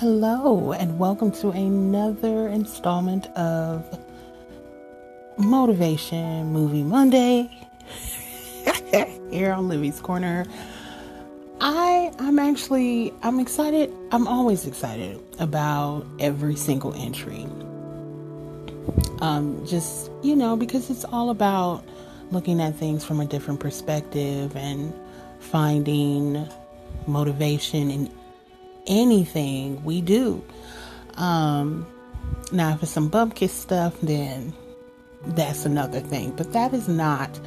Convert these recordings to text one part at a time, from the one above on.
Hello, and welcome to another installment of Motivation Movie Monday here on Livy's Corner. I I'm actually I'm excited. I'm always excited about every single entry. Um just, you know, because it's all about looking at things from a different perspective and finding motivation in anything we do. Um, now, if it's some bumpkin stuff, then that's another thing. But that is not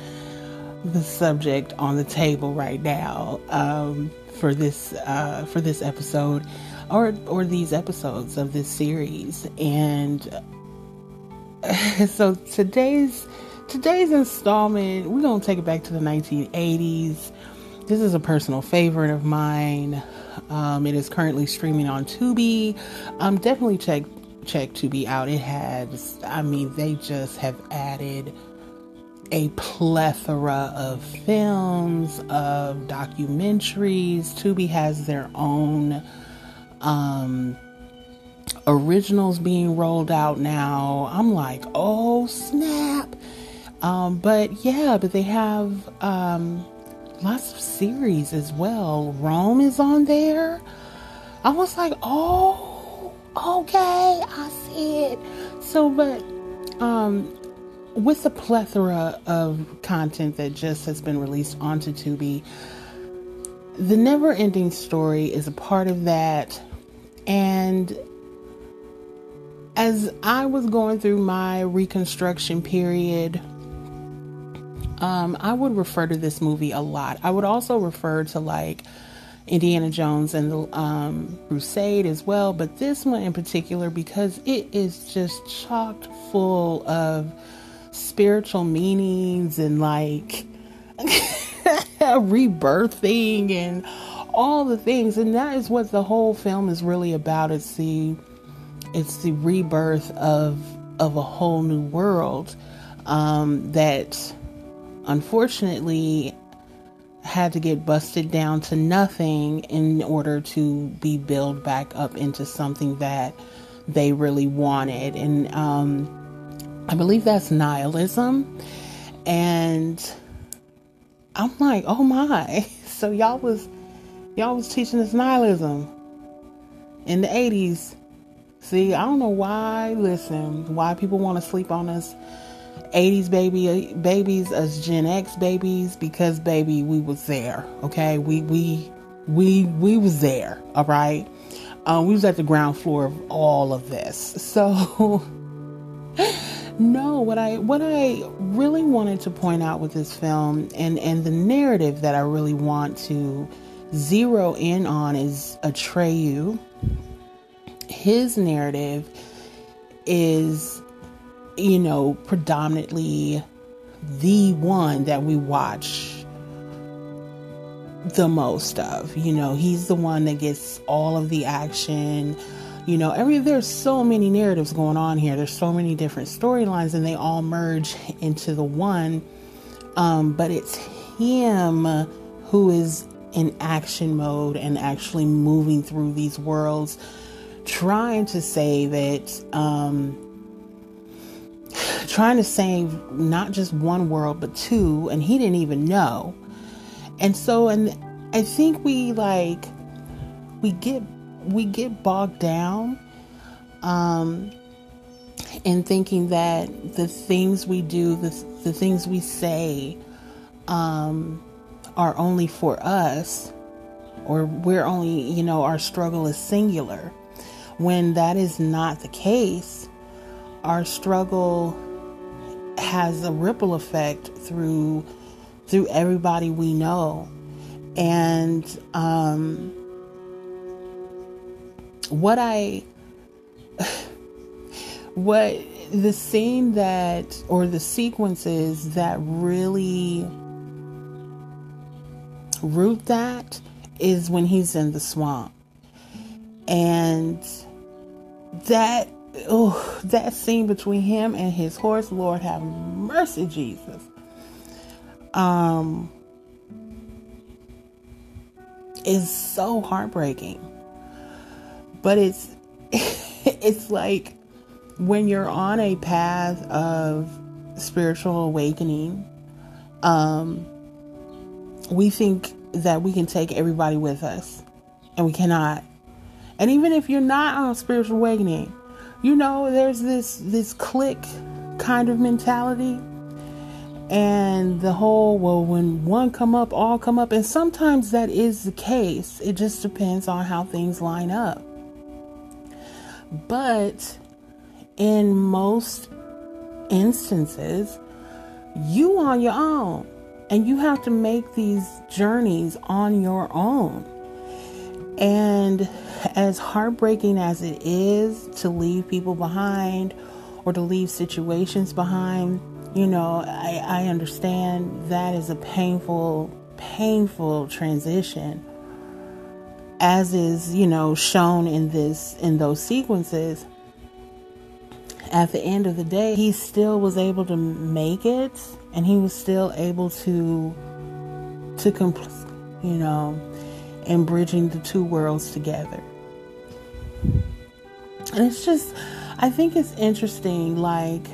the subject on the table right now um, for this uh, for this episode or or these episodes of this series. And so today's today's installment, we're gonna take it back to the 1980s. This is a personal favorite of mine. Um, it is currently streaming on Tubi. Um, definitely check check Tubi out. It has, I mean, they just have added a plethora of films, of documentaries. Tubi has their own um, originals being rolled out now. I'm like, oh snap! Um, but yeah, but they have um, lots of series as well. Rome is on there. I was like, oh, okay, I see it. So, but um, with the plethora of content that just has been released onto Tubi, the never ending story is a part of that. And as I was going through my reconstruction period, um, I would refer to this movie a lot. I would also refer to like Indiana Jones and the um, Crusade as well, but this one in particular because it is just chocked full of spiritual meanings and like rebirthing and all the things, and that is what the whole film is really about. It's the it's the rebirth of of a whole new world um, that unfortunately had to get busted down to nothing in order to be built back up into something that they really wanted. And um, i believe that's nihilism. And i'm like oh my. So y'all was y'all was teaching us nihilism in the 80s see i don't know why listen why people want to sleep on us 80s baby babies as Gen X babies because baby we was there okay? We we we we was there all right? Um, we was at the ground floor of all of this. So no what I what I really wanted to point out with this film and and the narrative that I really want to zero in on is Atreyu. His narrative is you know, predominantly the one that we watch the most of. You know, he's the one that gets all of the action. You know, every there's so many narratives going on here. There's so many different storylines and they all merge into the one. Um, but it's him who is in action mode and actually moving through these worlds, trying to save it. um, trying to save not just one world but two and he didn't even know. And so and i think we like we get we get bogged down um in thinking that the things we do the, the things we say um are only for us or we're only you know our struggle is singular. When that is not the case our struggle has a ripple effect through through everybody we know. And um, what i what the scene that or the sequences that really root that is when he's in the swamp. And that oh, that scene between him and his horse, Lord have mercy, Jesus. Um, is so heartbreaking but it's it's like when you're on a path of spiritual awakening, um, we think that we can take everybody with us, and we cannot. And even if you're not on a spiritual awakening, you know there's this this clique kind of mentality. And the whole well when one come up all come up. And sometimes that is the case. It just depends on how things line up. But in most instances you on your own. And you have to make these journeys on your own and as heartbreaking as it is to leave people behind or to leave situations behind you know, I, I understand that is a painful, painful transition, as is, you know, shown in this, in those sequences. At the end of the day, he still was able to make it and he was still able to, to complete, you know, and bridging the two worlds together. And it's just, I think it's interesting, like,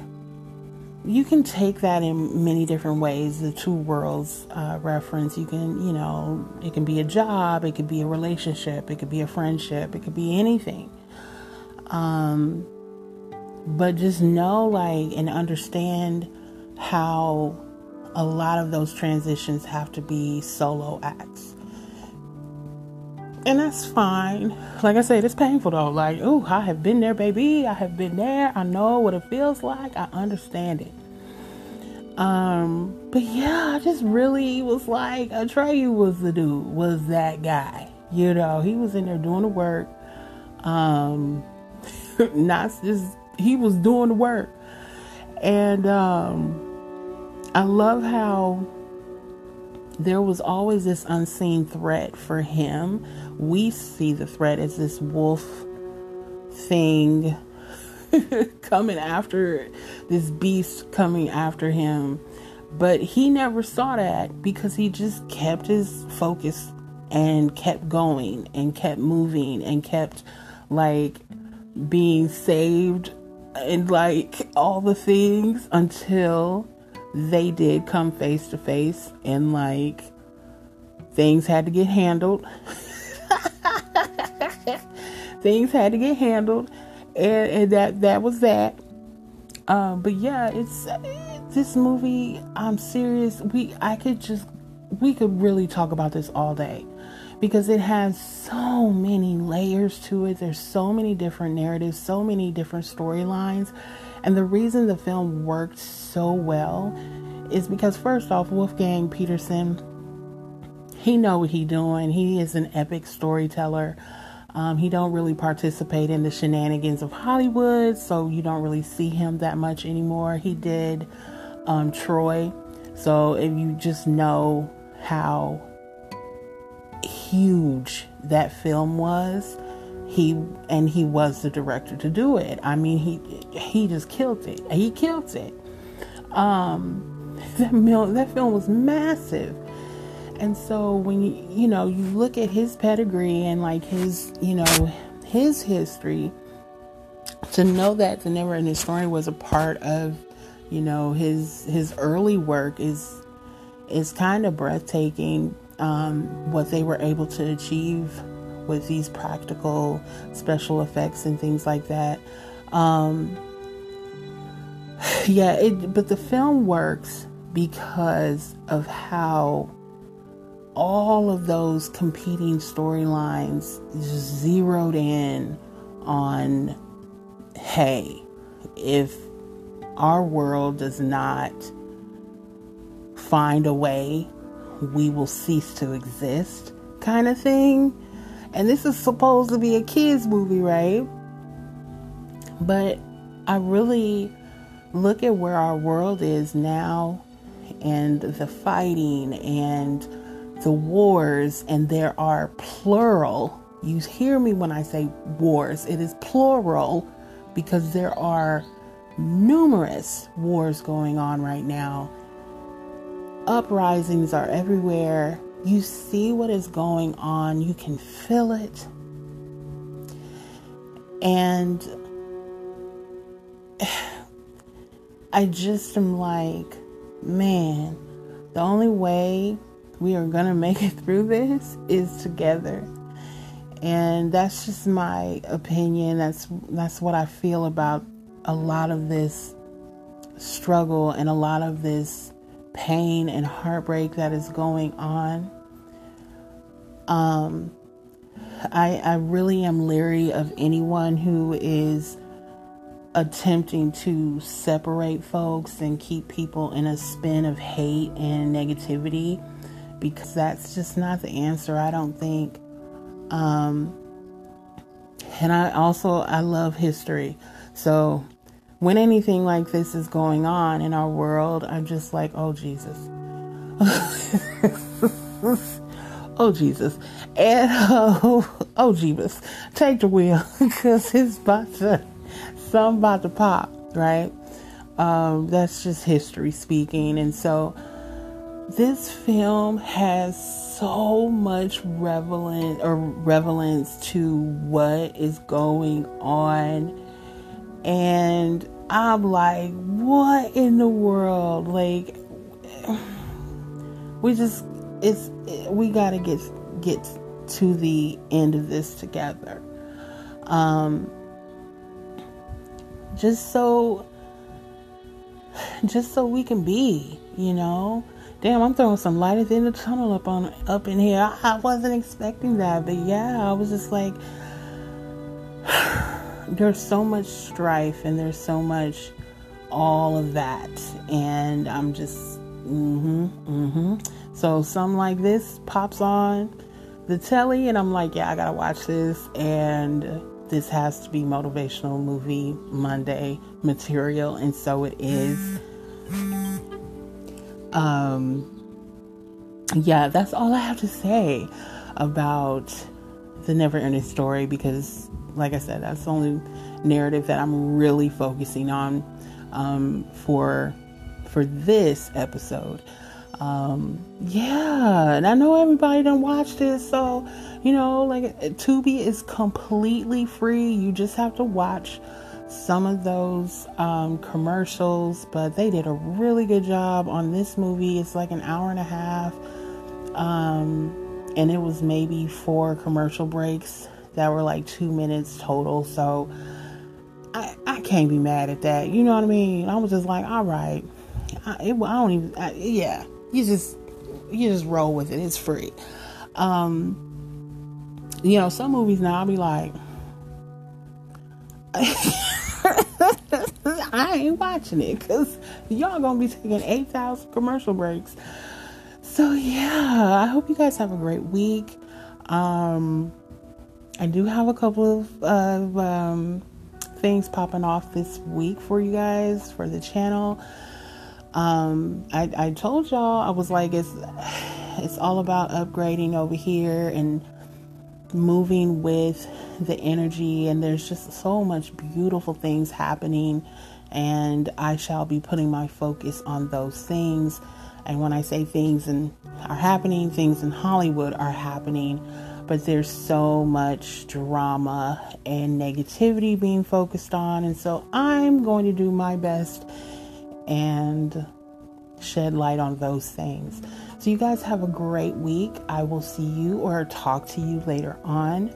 you can take that in many different ways the two worlds uh, reference. You can you know it can be a job it could be a relationship it could be a friendship it could be anything. Um, but just know like and understand how a lot of those transitions have to be solo acts and that's fine. Like I said, it's painful though. Like, oh, I have been there, baby. I have been there. I know what it feels like. I understand it. Um, but yeah, I just really was like, Atreyu was the dude, was that guy. You know, he was in there doing the work. Um, not just he was doing the work. And um I love how there was always this unseen threat for him. We see the threat as this wolf thing coming after this beast coming after him. But he never saw that because he just kept his focus and kept going and kept moving and kept like being saved and like all the things until they did come face to face and like things had to get handled. things had to get handled and, and that that was that. Um, but yeah, it's this movie. I'm serious. We I could just we could really talk about this all day because it has so many layers to it. There's so many different narratives, so many different storylines. And the reason the film worked so well is because first off, Wolfgang Petersen, he know what he doing. He is an epic storyteller. Um, he don't really participate in the shenanigans of Hollywood, so you don't really see him that much anymore. He did um, Troy, so if you just know how huge that film was, he and he was the director to do it. I mean, he he just killed it. He killed it. Um, that that film was massive. And so when you you know you look at his pedigree and like his you know his history, to know that the Never Ending Story was a part of you know his his early work is is kind of breathtaking. Um, what they were able to achieve with these practical special effects and things like that. Um, yeah, it, but the film works because of how all of those competing storylines zeroed in on hey, if our world does not find a way, we will cease to exist, kind of thing. And this is supposed to be a kids' movie, right? But I really look at where our world is now and the fighting and the wars, and there are plural. You hear me when I say wars, it is plural because there are numerous wars going on right now. Uprisings are everywhere. You see what is going on, you can feel it. And I just am like, man, the only way we are going to make it through this is together. And that's just my opinion. That's that's what I feel about a lot of this struggle and a lot of this pain and heartbreak that is going on. Um I I really am leery of anyone who is attempting to separate folks and keep people in a spin of hate and negativity because that's just not the answer, I don't think. Um, and I also I love history. So when anything like this is going on in our world, I'm just like, "Oh Jesus." oh Jesus. And oh, oh Jesus. Take the wheel cuz it's about to something about to pop, right? Um, that's just history speaking. And so this film has so much relevant or relevance to what is going on. And I'm like, what in the world? Like, we just, it's, we gotta get, get to the end of this together. Um, just so just so we can be, you know. Damn, I'm throwing some light at the end of the tunnel up on up in here. I wasn't expecting that, but yeah, I was just like there's so much strife and there's so much all of that. And I'm just mhm mhm so something like this pops on the telly and I'm like, yeah, I got to watch this. And this has to be motivational movie Monday material, and so it is. Um, yeah, that's all I have to say about the never ending story because, like I said, that's the only narrative that I'm really focusing on um, for for this episode. Um, yeah, and I know everybody don't watch this, so you know, like Tubi is completely free. You just have to watch some of those um, commercials, but they did a really good job on this movie. It's like an hour and a half, um, and it was maybe four commercial breaks that were like two minutes total. So I, I can't be mad at that. You know what I mean? I was just like, all right, I, it, I don't even, I, yeah, you just you just roll with it. It's free. Um, you know, some movies now I'll be like, I ain't watching it because y'all gonna be taking 8,000 commercial breaks. So, yeah, I hope you guys have a great week. Um, I do have a couple of, of um, things popping off this week for you guys for the channel. Um, I, I told y'all I was like it's it's all about upgrading over here and moving with the energy and there's just so much beautiful things happening and I shall be putting my focus on those things and when I say things and are happening things in Hollywood are happening but there's so much drama and negativity being focused on and so I'm going to do my best and shed light on those things. So, you guys have a great week. I will see you or talk to you later on.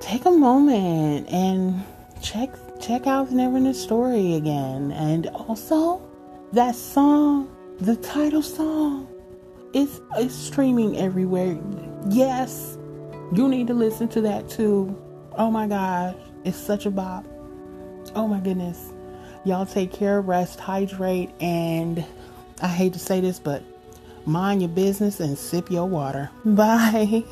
Take a moment and check check out Never Ending Story again, and also that song, the title song, is is streaming everywhere. Yes, you need to listen to that too. Oh my gosh, it's such a bop. Oh my goodness. Y'all take care, rest, hydrate, and I hate to say this, but mind your business and sip your water. Bye.